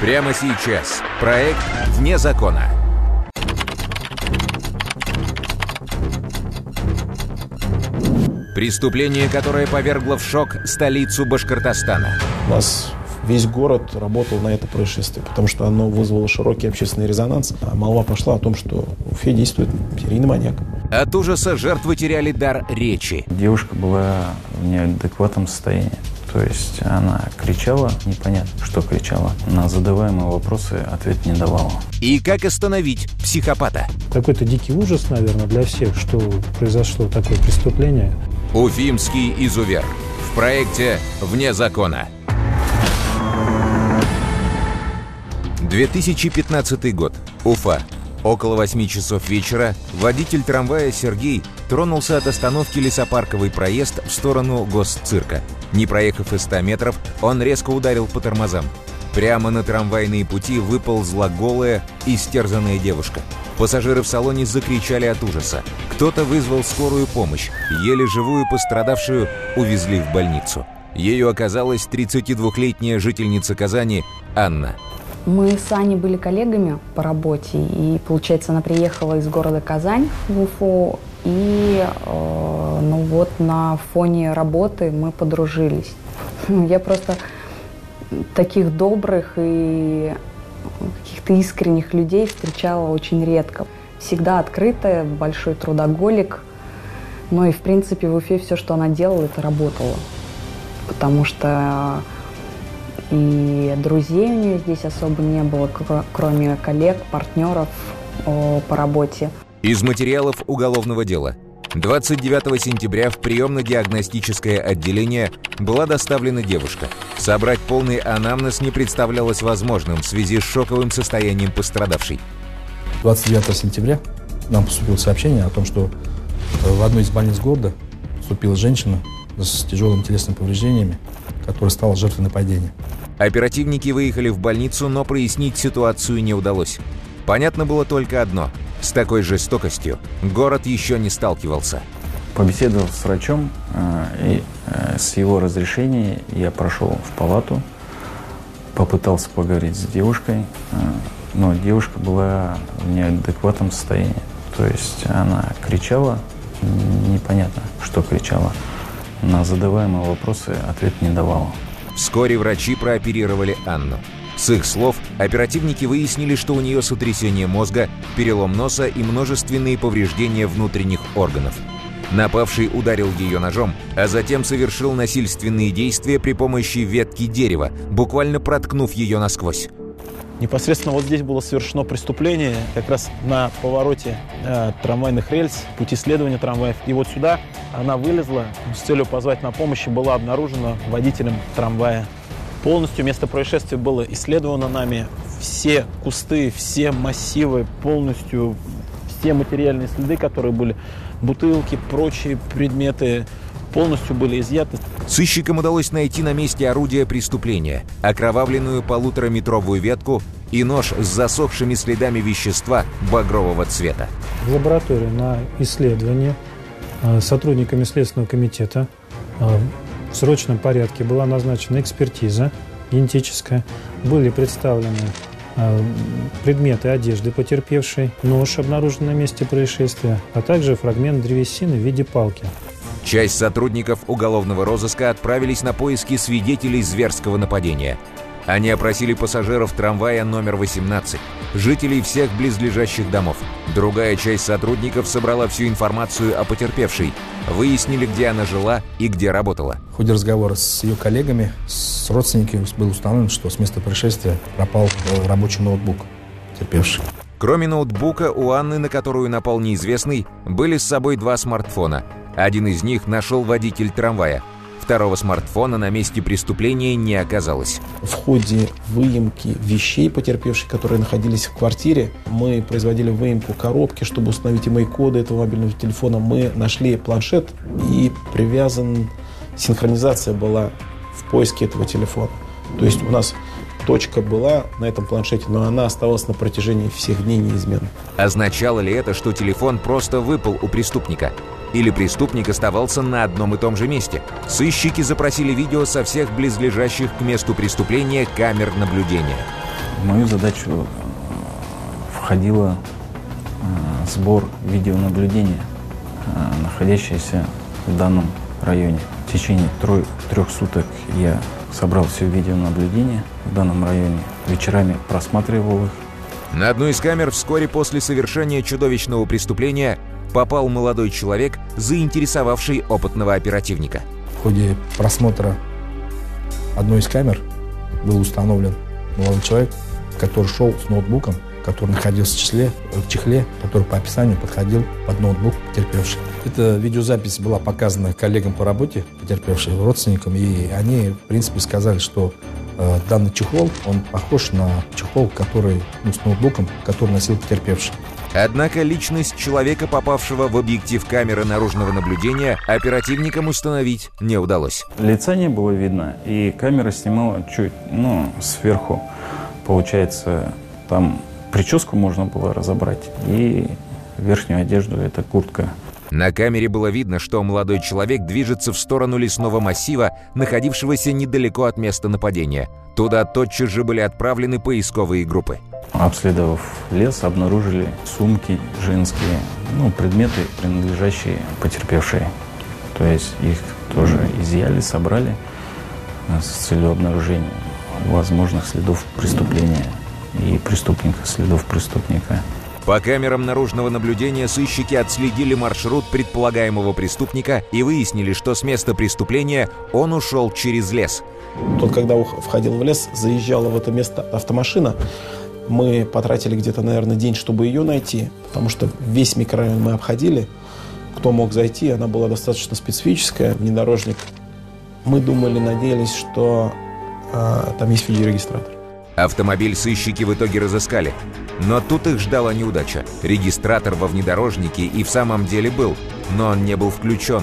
Прямо сейчас. Проект «Вне закона». Преступление, которое повергло в шок столицу Башкортостана. У нас весь город работал на это происшествие, потому что оно вызвало широкий общественный резонанс. А молва пошла о том, что в Уфе действует серийный маньяк. От ужаса жертвы теряли дар речи. Девушка была в неадекватном состоянии. То есть она кричала, непонятно, что кричала. На задаваемые вопросы ответ не давала. И как остановить психопата? Какой-то дикий ужас, наверное, для всех, что произошло такое преступление. Уфимский изувер. В проекте «Вне закона». 2015 год. Уфа. Около 8 часов вечера водитель трамвая Сергей тронулся от остановки лесопарковый проезд в сторону госцирка. Не проехав и 100 метров, он резко ударил по тормозам. Прямо на трамвайные пути выползла голая, истерзанная девушка. Пассажиры в салоне закричали от ужаса. Кто-то вызвал скорую помощь. Еле живую пострадавшую увезли в больницу. Ею оказалась 32-летняя жительница Казани Анна. Мы с Аней были коллегами по работе, и, получается, она приехала из города Казань в Уфу, и, э, ну вот, на фоне работы мы подружились. Я просто таких добрых и каких-то искренних людей встречала очень редко. Всегда открытая, большой трудоголик. Ну и, в принципе, в Уфе все, что она делала, это работало. Потому что и друзей у нее здесь особо не было, кроме коллег, партнеров по работе. Из материалов уголовного дела. 29 сентября в приемно-диагностическое отделение была доставлена девушка. Собрать полный анамнез не представлялось возможным в связи с шоковым состоянием пострадавшей. 29 сентября нам поступило сообщение о том, что в одной из больниц города вступила женщина с тяжелыми телесными повреждениями, которая стала жертвой нападения. Оперативники выехали в больницу, но прояснить ситуацию не удалось. Понятно было только одно. С такой жестокостью город еще не сталкивался. Побеседовал с врачом, э, и э, с его разрешения я прошел в палату, попытался поговорить с девушкой, э, но девушка была в неадекватном состоянии. То есть она кричала, непонятно, что кричала. На задаваемые вопросы ответ не давала. Вскоре врачи прооперировали Анну. С их слов, оперативники выяснили, что у нее сотрясение мозга, перелом носа и множественные повреждения внутренних органов. Напавший ударил ее ножом, а затем совершил насильственные действия при помощи ветки дерева, буквально проткнув ее насквозь. Непосредственно вот здесь было совершено преступление, как раз на повороте э, трамвайных рельс, пути следования трамваев. И вот сюда она вылезла с целью позвать на помощь и была обнаружена водителем трамвая. Полностью место происшествия было исследовано нами. Все кусты, все массивы, полностью все материальные следы, которые были, бутылки, прочие предметы, полностью были изъяты. Сыщикам удалось найти на месте орудия преступления, окровавленную полутораметровую ветку и нож с засохшими следами вещества багрового цвета. В лаборатории на исследование э, сотрудниками Следственного комитета э, в срочном порядке была назначена экспертиза генетическая. Были представлены э, предметы одежды потерпевшей, нож обнаружен на месте происшествия, а также фрагмент древесины в виде палки. Часть сотрудников уголовного розыска отправились на поиски свидетелей зверского нападения. Они опросили пассажиров трамвая номер 18, жителей всех близлежащих домов. Другая часть сотрудников собрала всю информацию о потерпевшей, выяснили, где она жила и где работала. В ходе разговора с ее коллегами, с родственниками было установлено, что с места происшествия пропал э, рабочий ноутбук терпевший. Кроме ноутбука, у Анны, на которую напал неизвестный, были с собой два смартфона – один из них нашел водитель трамвая. Второго смартфона на месте преступления не оказалось. В ходе выемки вещей потерпевших, которые находились в квартире, мы производили выемку коробки, чтобы установить имей-коды этого мобильного телефона. Мы нашли планшет и привязан, синхронизация была в поиске этого телефона. То есть у нас точка была на этом планшете, но она оставалась на протяжении всех дней неизменно. Означало ли это, что телефон просто выпал у преступника? Или преступник оставался на одном и том же месте? Сыщики запросили видео со всех близлежащих к месту преступления камер наблюдения. В мою задачу э, входило э, сбор видеонаблюдения, э, находящееся в данном районе. В течение трое, трех суток я собрал все видеонаблюдение в данном районе. Вечерами просматривал их. На одну из камер вскоре после совершения чудовищного преступления попал молодой человек, заинтересовавший опытного оперативника. В ходе просмотра одной из камер был установлен молодой человек, который шел с ноутбуком, который находился в числе, в чехле, который по описанию подходил под ноутбук потерпевший. Эта видеозапись была показана коллегам по работе, потерпевшим, родственникам, и они, в принципе, сказали, что э, данный чехол, он похож на чехол, который, ну, с ноутбуком, который носил потерпевший. Однако личность человека, попавшего в объектив камеры наружного наблюдения, оперативникам установить не удалось. Лица не было видно, и камера снимала чуть, ну, сверху. Получается, там прическу можно было разобрать, и верхнюю одежду – это куртка. На камере было видно, что молодой человек движется в сторону лесного массива, находившегося недалеко от места нападения. Туда тотчас же были отправлены поисковые группы. Обследовав лес, обнаружили сумки женские, ну, предметы, принадлежащие потерпевшей. То есть их тоже изъяли, собрали э, с целью обнаружения возможных следов преступления и преступника, следов преступника. По камерам наружного наблюдения сыщики отследили маршрут предполагаемого преступника и выяснили, что с места преступления он ушел через лес. Тот, когда входил в лес, заезжала в это место автомашина. Мы потратили где-то, наверное, день, чтобы ее найти, потому что весь микрорайон мы обходили. Кто мог зайти, она была достаточно специфическая, внедорожник. Мы думали, надеялись, что э, там есть видеорегистратор. Автомобиль сыщики в итоге разыскали. Но тут их ждала неудача. Регистратор во внедорожнике и в самом деле был, но он не был включен.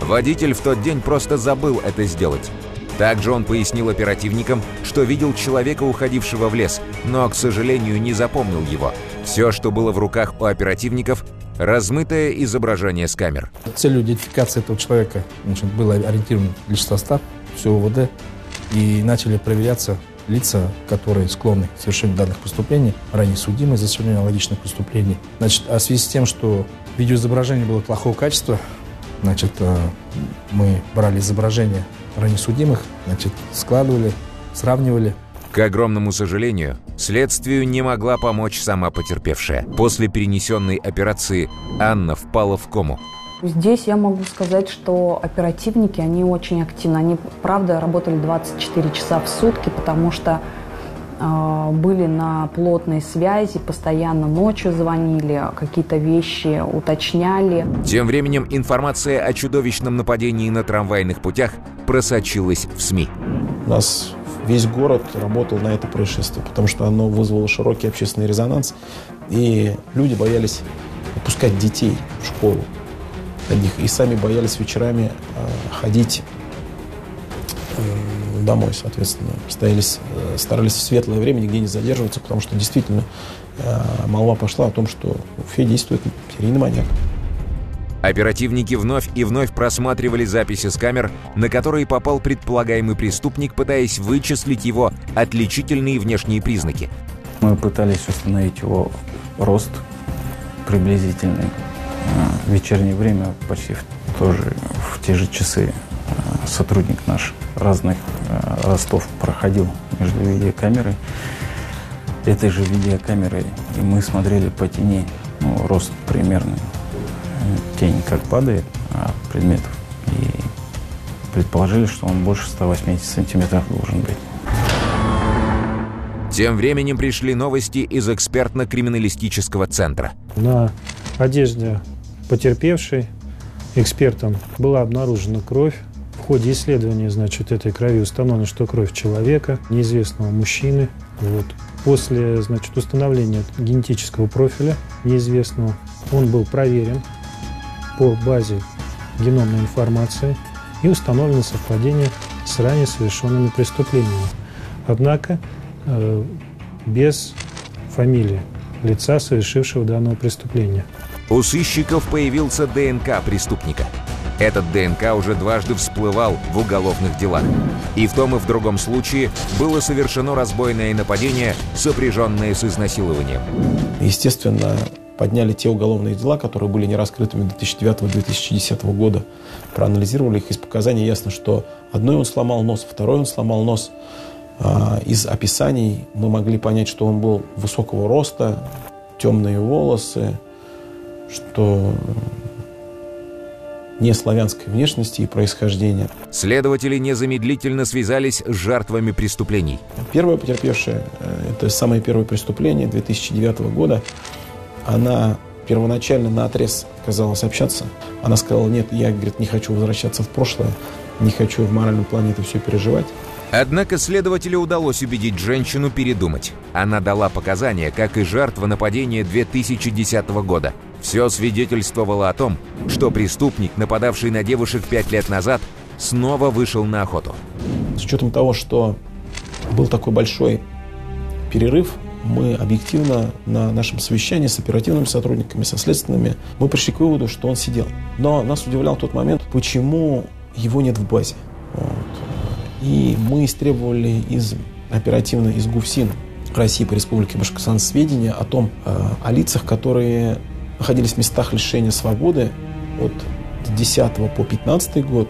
Водитель в тот день просто забыл это сделать. Также он пояснил оперативникам, что видел человека, уходившего в лес, но, к сожалению, не запомнил его. Все, что было в руках у оперативников – размытое изображение с камер. Целью идентификации этого человека значит, был ориентирован лишь состав, все ОВД, и начали проверяться лица, которые склонны к совершению данных преступлений, ранее судимые за совершение аналогичных преступлений. Значит, а в связи с тем, что видеоизображение было плохого качества, значит, э, мы брали изображение ранее судимых, значит, складывали, сравнивали. К огромному сожалению, следствию не могла помочь сама потерпевшая. После перенесенной операции Анна впала в кому. Здесь я могу сказать, что оперативники, они очень активны. Они, правда, работали 24 часа в сутки, потому что э, были на плотной связи, постоянно ночью звонили, какие-то вещи уточняли. Тем временем информация о чудовищном нападении на трамвайных путях просочилась в СМИ. У нас весь город работал на это происшествие, потому что оно вызвало широкий общественный резонанс, и люди боялись выпускать детей в школу одних, и сами боялись вечерами э, ходить домой, соответственно. Старались, э, старались в светлое время нигде не задерживаться, потому что действительно э, молва пошла о том, что в Уфе действует серийный маньяк. Оперативники вновь и вновь просматривали записи с камер, на которые попал предполагаемый преступник, пытаясь вычислить его отличительные внешние признаки. Мы пытались установить его рост приблизительный. А, в вечернее время, почти в, тоже в те же часы, а, сотрудник наш разных а, ростов проходил между видеокамерой этой же видеокамерой, и мы смотрели по тени, ну, рост примерный тень как падает от предметов. И предположили, что он больше 180 сантиметров должен быть. Тем временем пришли новости из экспертно-криминалистического центра. На одежде потерпевшей экспертом была обнаружена кровь. В ходе исследования, значит, этой крови установлено, что кровь человека, неизвестного мужчины. Вот. После, значит, установления генетического профиля неизвестного он был проверен по базе геномной информации и установлено совпадение с ранее совершенными преступлениями. Однако э, без фамилии лица, совершившего данного преступления. У сыщиков появился ДНК преступника. Этот ДНК уже дважды всплывал в уголовных делах. И в том и в другом случае было совершено разбойное нападение, сопряженное с изнасилованием. Естественно, подняли те уголовные дела, которые были не раскрытыми 2009-2010 года. Проанализировали их из показаний. Ясно, что одной он сломал нос, второй он сломал нос. А, из описаний мы могли понять, что он был высокого роста, темные волосы, что не славянской внешности и происхождения. Следователи незамедлительно связались с жертвами преступлений. Первая потерпевшая, э, это самое первое преступление 2009 года, она первоначально на отрез отказалась общаться. Она сказала, нет, я, говорит, не хочу возвращаться в прошлое, не хочу в моральном плане это все переживать. Однако следователю удалось убедить женщину передумать. Она дала показания, как и жертва нападения 2010 года. Все свидетельствовало о том, что преступник, нападавший на девушек пять лет назад, снова вышел на охоту. С учетом того, что был такой большой перерыв, мы объективно на нашем совещании с оперативными сотрудниками, со следственными, мы пришли к выводу, что он сидел. Но нас удивлял тот момент, почему его нет в базе. И мы истребовали из оперативно из ГУФСИН России по Республике Башкортостан сведения о том, э, о лицах, которые находились в местах лишения свободы от 10 по 15 год,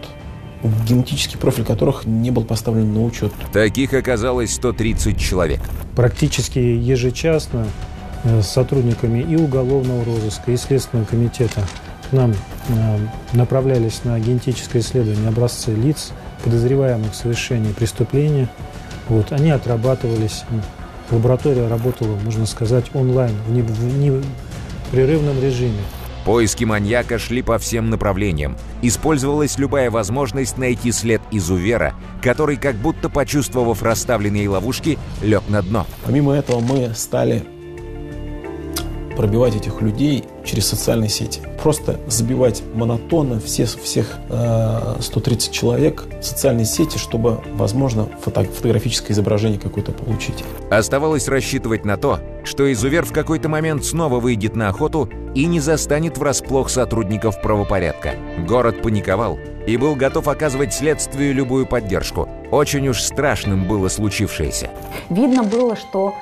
генетический профиль которых не был поставлен на учет. Таких оказалось 130 человек. Практически ежечасно э, с сотрудниками и уголовного розыска, и Следственного комитета к нам э, направлялись на генетическое исследование образцы лиц, подозреваемых в совершении преступления. Вот, они отрабатывались. Лаборатория работала, можно сказать, онлайн, в непрерывном режиме. Поиски маньяка шли по всем направлениям. Использовалась любая возможность найти след изувера, который, как будто почувствовав расставленные ловушки, лег на дно. Помимо этого мы стали пробивать этих людей через социальные сети. Просто забивать монотонно все, всех э, 130 человек в социальные сети, чтобы, возможно, фото фотографическое изображение какое-то получить. Оставалось рассчитывать на то, что изувер в какой-то момент снова выйдет на охоту и не застанет врасплох сотрудников правопорядка. Город паниковал и был готов оказывать следствию любую поддержку. Очень уж страшным было случившееся. Видно было, что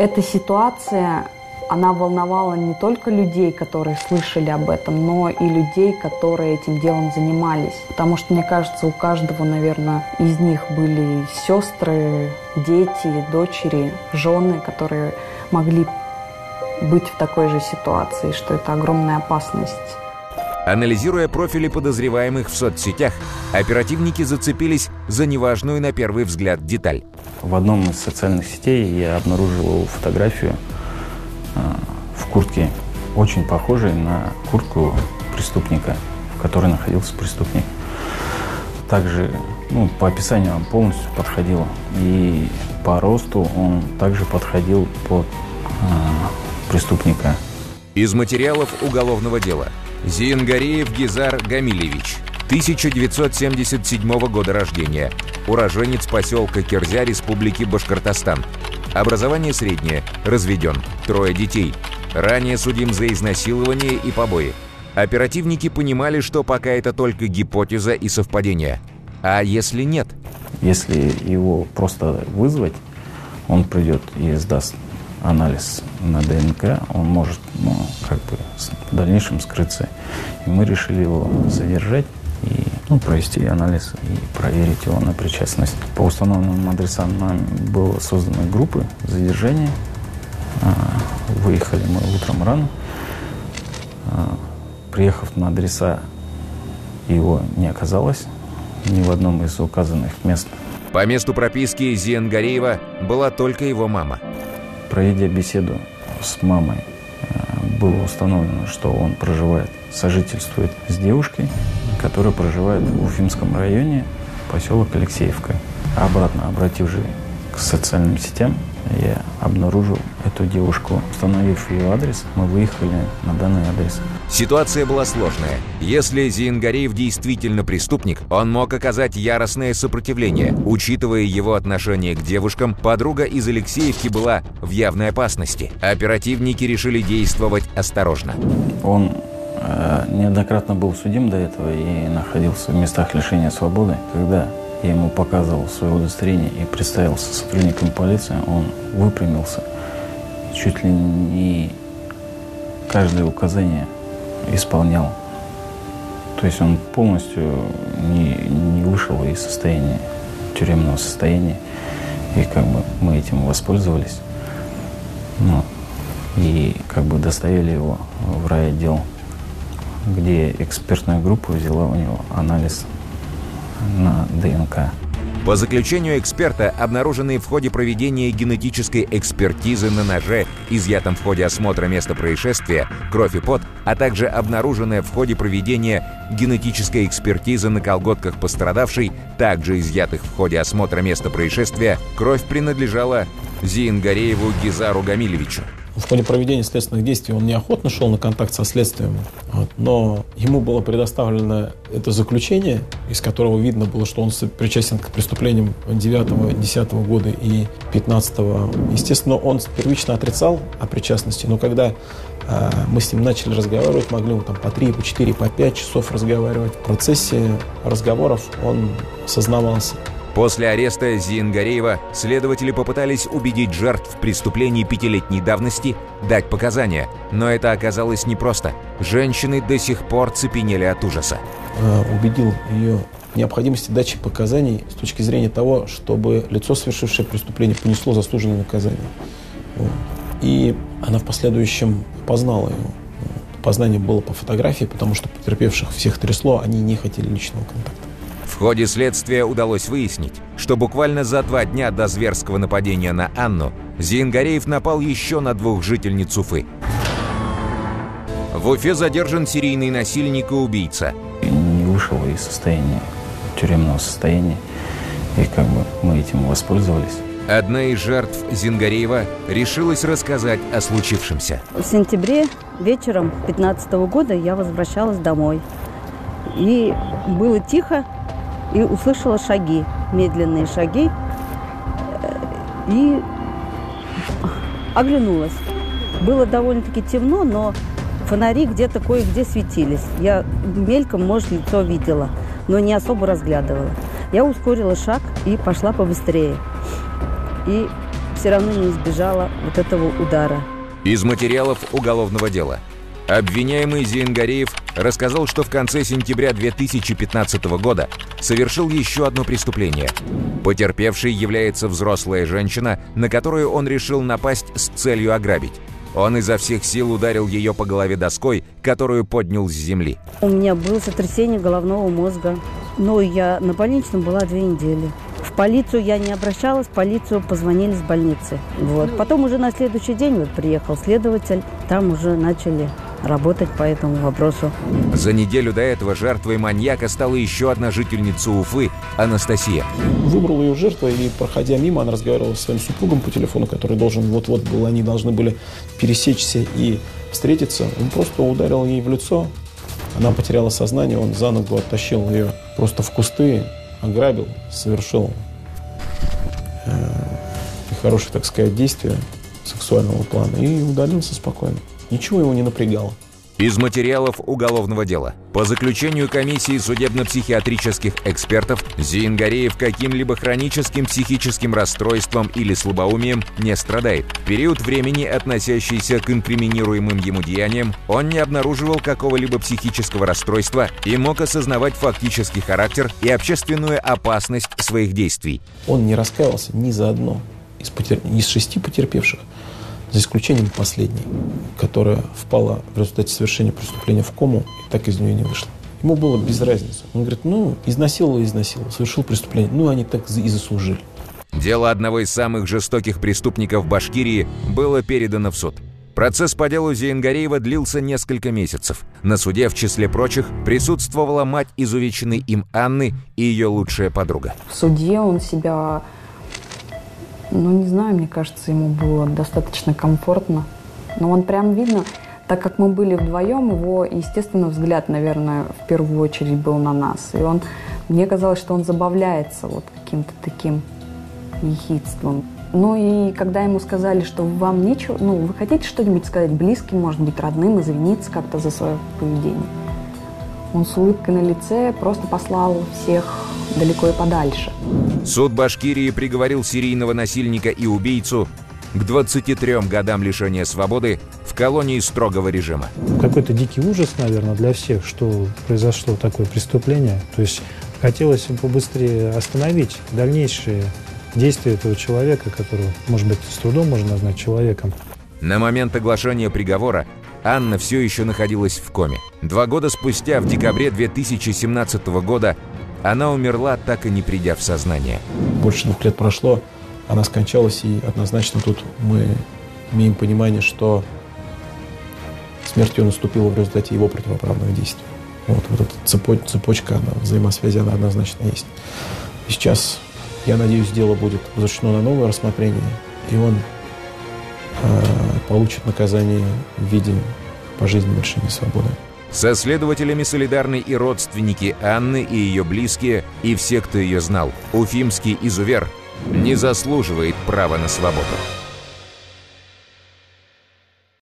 эта ситуация она волновала не только людей, которые слышали об этом, но и людей, которые этим делом занимались. Потому что, мне кажется, у каждого, наверное, из них были сестры, дети, дочери, жены, которые могли быть в такой же ситуации, что это огромная опасность. Анализируя профили подозреваемых в соцсетях, оперативники зацепились за неважную на первый взгляд деталь. В одном из социальных сетей я обнаружил фотографию куртке, очень похожей на куртку преступника, в которой находился преступник. Также ну, по описанию он полностью подходил. И по росту он также подходил под э, преступника. Из материалов уголовного дела. Зиенгареев Гизар Гамилевич, 1977 года рождения, уроженец поселка Кирзя Республики Башкортостан, Образование среднее, разведен, трое детей. Ранее судим за изнасилование и побои. Оперативники понимали, что пока это только гипотеза и совпадение. А если нет? Если его просто вызвать, он придет и сдаст анализ на ДНК, он может ну, как бы в дальнейшем скрыться. И мы решили его задержать и ну, провести анализ и проверить его на причастность. По установленным адресам нам было созданы группы задержания. Выехали мы утром рано. А, приехав на адреса, его не оказалось ни в одном из указанных мест. По месту прописки Зиенгареева была только его мама. Проведя беседу с мамой, а, было установлено, что он проживает, сожительствует с девушкой, которая проживает в Уфимском районе, поселок Алексеевка. Обратно обратившись к социальным сетям, я обнаружил эту девушку. Установив ее адрес, мы выехали на данный адрес. Ситуация была сложная. Если Зиенгареев действительно преступник, он мог оказать яростное сопротивление. Учитывая его отношение к девушкам, подруга из Алексеевки была в явной опасности. Оперативники решили действовать осторожно. Он э, неоднократно был судим до этого и находился в местах лишения свободы. Когда я ему показывал свое удостоверение и представился сотрудником полиции, он выпрямился, чуть ли не каждое указание исполнял. То есть он полностью не, не вышел из состояния, тюремного состояния. И как бы мы этим воспользовались. Ну, и как бы доставили его в райотдел, где экспертная группа взяла у него анализ на ДНК. По заключению эксперта, обнаруженные в ходе проведения генетической экспертизы на ноже, изъятом в ходе осмотра места происшествия, кровь и пот, а также обнаруженная в ходе проведения генетической экспертизы на колготках пострадавшей, также изъятых в ходе осмотра места происшествия, кровь принадлежала Зиингарееву Гизару Гамилевичу. В ходе проведения следственных действий он неохотно шел на контакт со следствием, вот, но ему было предоставлено это заключение, из которого видно было, что он причастен к преступлениям 9-10 года и 15 -го. Естественно, он первично отрицал о причастности, но когда э, мы с ним начали разговаривать, могли мы там по 3, по 4, по 5 часов разговаривать. В процессе разговоров он сознавался. После ареста Зиенгареева следователи попытались убедить жертв преступлений пятилетней давности дать показания, но это оказалось непросто. Женщины до сих пор цепенели от ужаса. Э, убедил ее необходимости дачи показаний с точки зрения того, чтобы лицо, совершившее преступление, понесло заслуженное наказание. И она в последующем познала его. Познание было по фотографии, потому что потерпевших всех трясло, они не хотели личного контакта. В ходе следствия удалось выяснить, что буквально за два дня до зверского нападения на Анну Зиенгареев напал еще на двух жительниц Уфы. В Уфе задержан серийный насильник и убийца. Не вышел из состояния, тюремного состояния, и как бы мы этим воспользовались. Одна из жертв Зингареева решилась рассказать о случившемся. В сентябре вечером 15 года я возвращалась домой. И было тихо, и услышала шаги, медленные шаги, и оглянулась. Было довольно-таки темно, но фонари где-то кое-где светились. Я мельком, может, лицо видела, но не особо разглядывала. Я ускорила шаг и пошла побыстрее. И все равно не избежала вот этого удара. Из материалов уголовного дела. Обвиняемый Зиенгареев рассказал, что в конце сентября 2015 года совершил еще одно преступление. Потерпевшей является взрослая женщина, на которую он решил напасть с целью ограбить. Он изо всех сил ударил ее по голове доской, которую поднял с земли. У меня было сотрясение головного мозга. Но я на больничном была две недели. В полицию я не обращалась, в полицию позвонили с больницы. Вот. Потом уже на следующий день вот приехал следователь, там уже начали работать по этому вопросу. За неделю до этого жертвой маньяка стала еще одна жительница Уфы – Анастасия. Выбрал ее жертвой, и, проходя мимо, она разговаривала с своим супругом по телефону, который должен вот-вот был, они должны были пересечься и встретиться. Он просто ударил ей в лицо, она потеряла сознание, он за ногу оттащил ее просто в кусты, ограбил, совершил э, хорошее, так сказать, действие сексуального плана и удалился спокойно. Ничего его не напрягало. Из материалов уголовного дела. По заключению комиссии судебно-психиатрических экспертов, Зиенгареев каким-либо хроническим психическим расстройством или слабоумием не страдает. В период времени, относящийся к инкриминируемым ему деяниям, он не обнаруживал какого-либо психического расстройства и мог осознавать фактический характер и общественную опасность своих действий. Он не раскаивался ни за одно из, потер... из шести потерпевших за исключением последней, которая впала в результате совершения преступления в кому и так из нее не вышла. Ему было без разницы. Он говорит, ну, изнасиловал и изнасиловал, совершил преступление. Ну, они так и заслужили. Дело одного из самых жестоких преступников Башкирии было передано в суд. Процесс по делу Зиенгареева длился несколько месяцев. На суде, в числе прочих, присутствовала мать изувеченной им Анны и ее лучшая подруга. В суде он себя ну, не знаю, мне кажется, ему было достаточно комфортно. Но он прям видно, так как мы были вдвоем, его, естественно, взгляд, наверное, в первую очередь был на нас. И он, мне казалось, что он забавляется вот каким-то таким ехидством. Ну и когда ему сказали, что вам нечего, ну, вы хотите что-нибудь сказать близким, может быть, родным, извиниться как-то за свое поведение. Он с улыбкой на лице просто послал всех далеко и подальше. Суд Башкирии приговорил серийного насильника и убийцу к 23 годам лишения свободы в колонии строгого режима. Какой-то дикий ужас, наверное, для всех, что произошло такое преступление. То есть хотелось побыстрее остановить дальнейшие действия этого человека, которого, может быть, с трудом можно назвать человеком. На момент оглашения приговора Анна все еще находилась в коме. Два года спустя, в декабре 2017 года, она умерла, так и не придя в сознание. Больше двух лет прошло, она скончалась, и однозначно тут мы имеем понимание, что смерть ее наступила в результате его противоправных действий. Вот, вот эта цепочка, цепочка она, взаимосвязи, она однозначно есть. И сейчас, я надеюсь, дело будет возвращено на новое рассмотрение, и он э, получит наказание в виде пожизненного лишения свободы. Со следователями солидарны и родственники Анны, и ее близкие, и все, кто ее знал. Уфимский изувер не заслуживает права на свободу.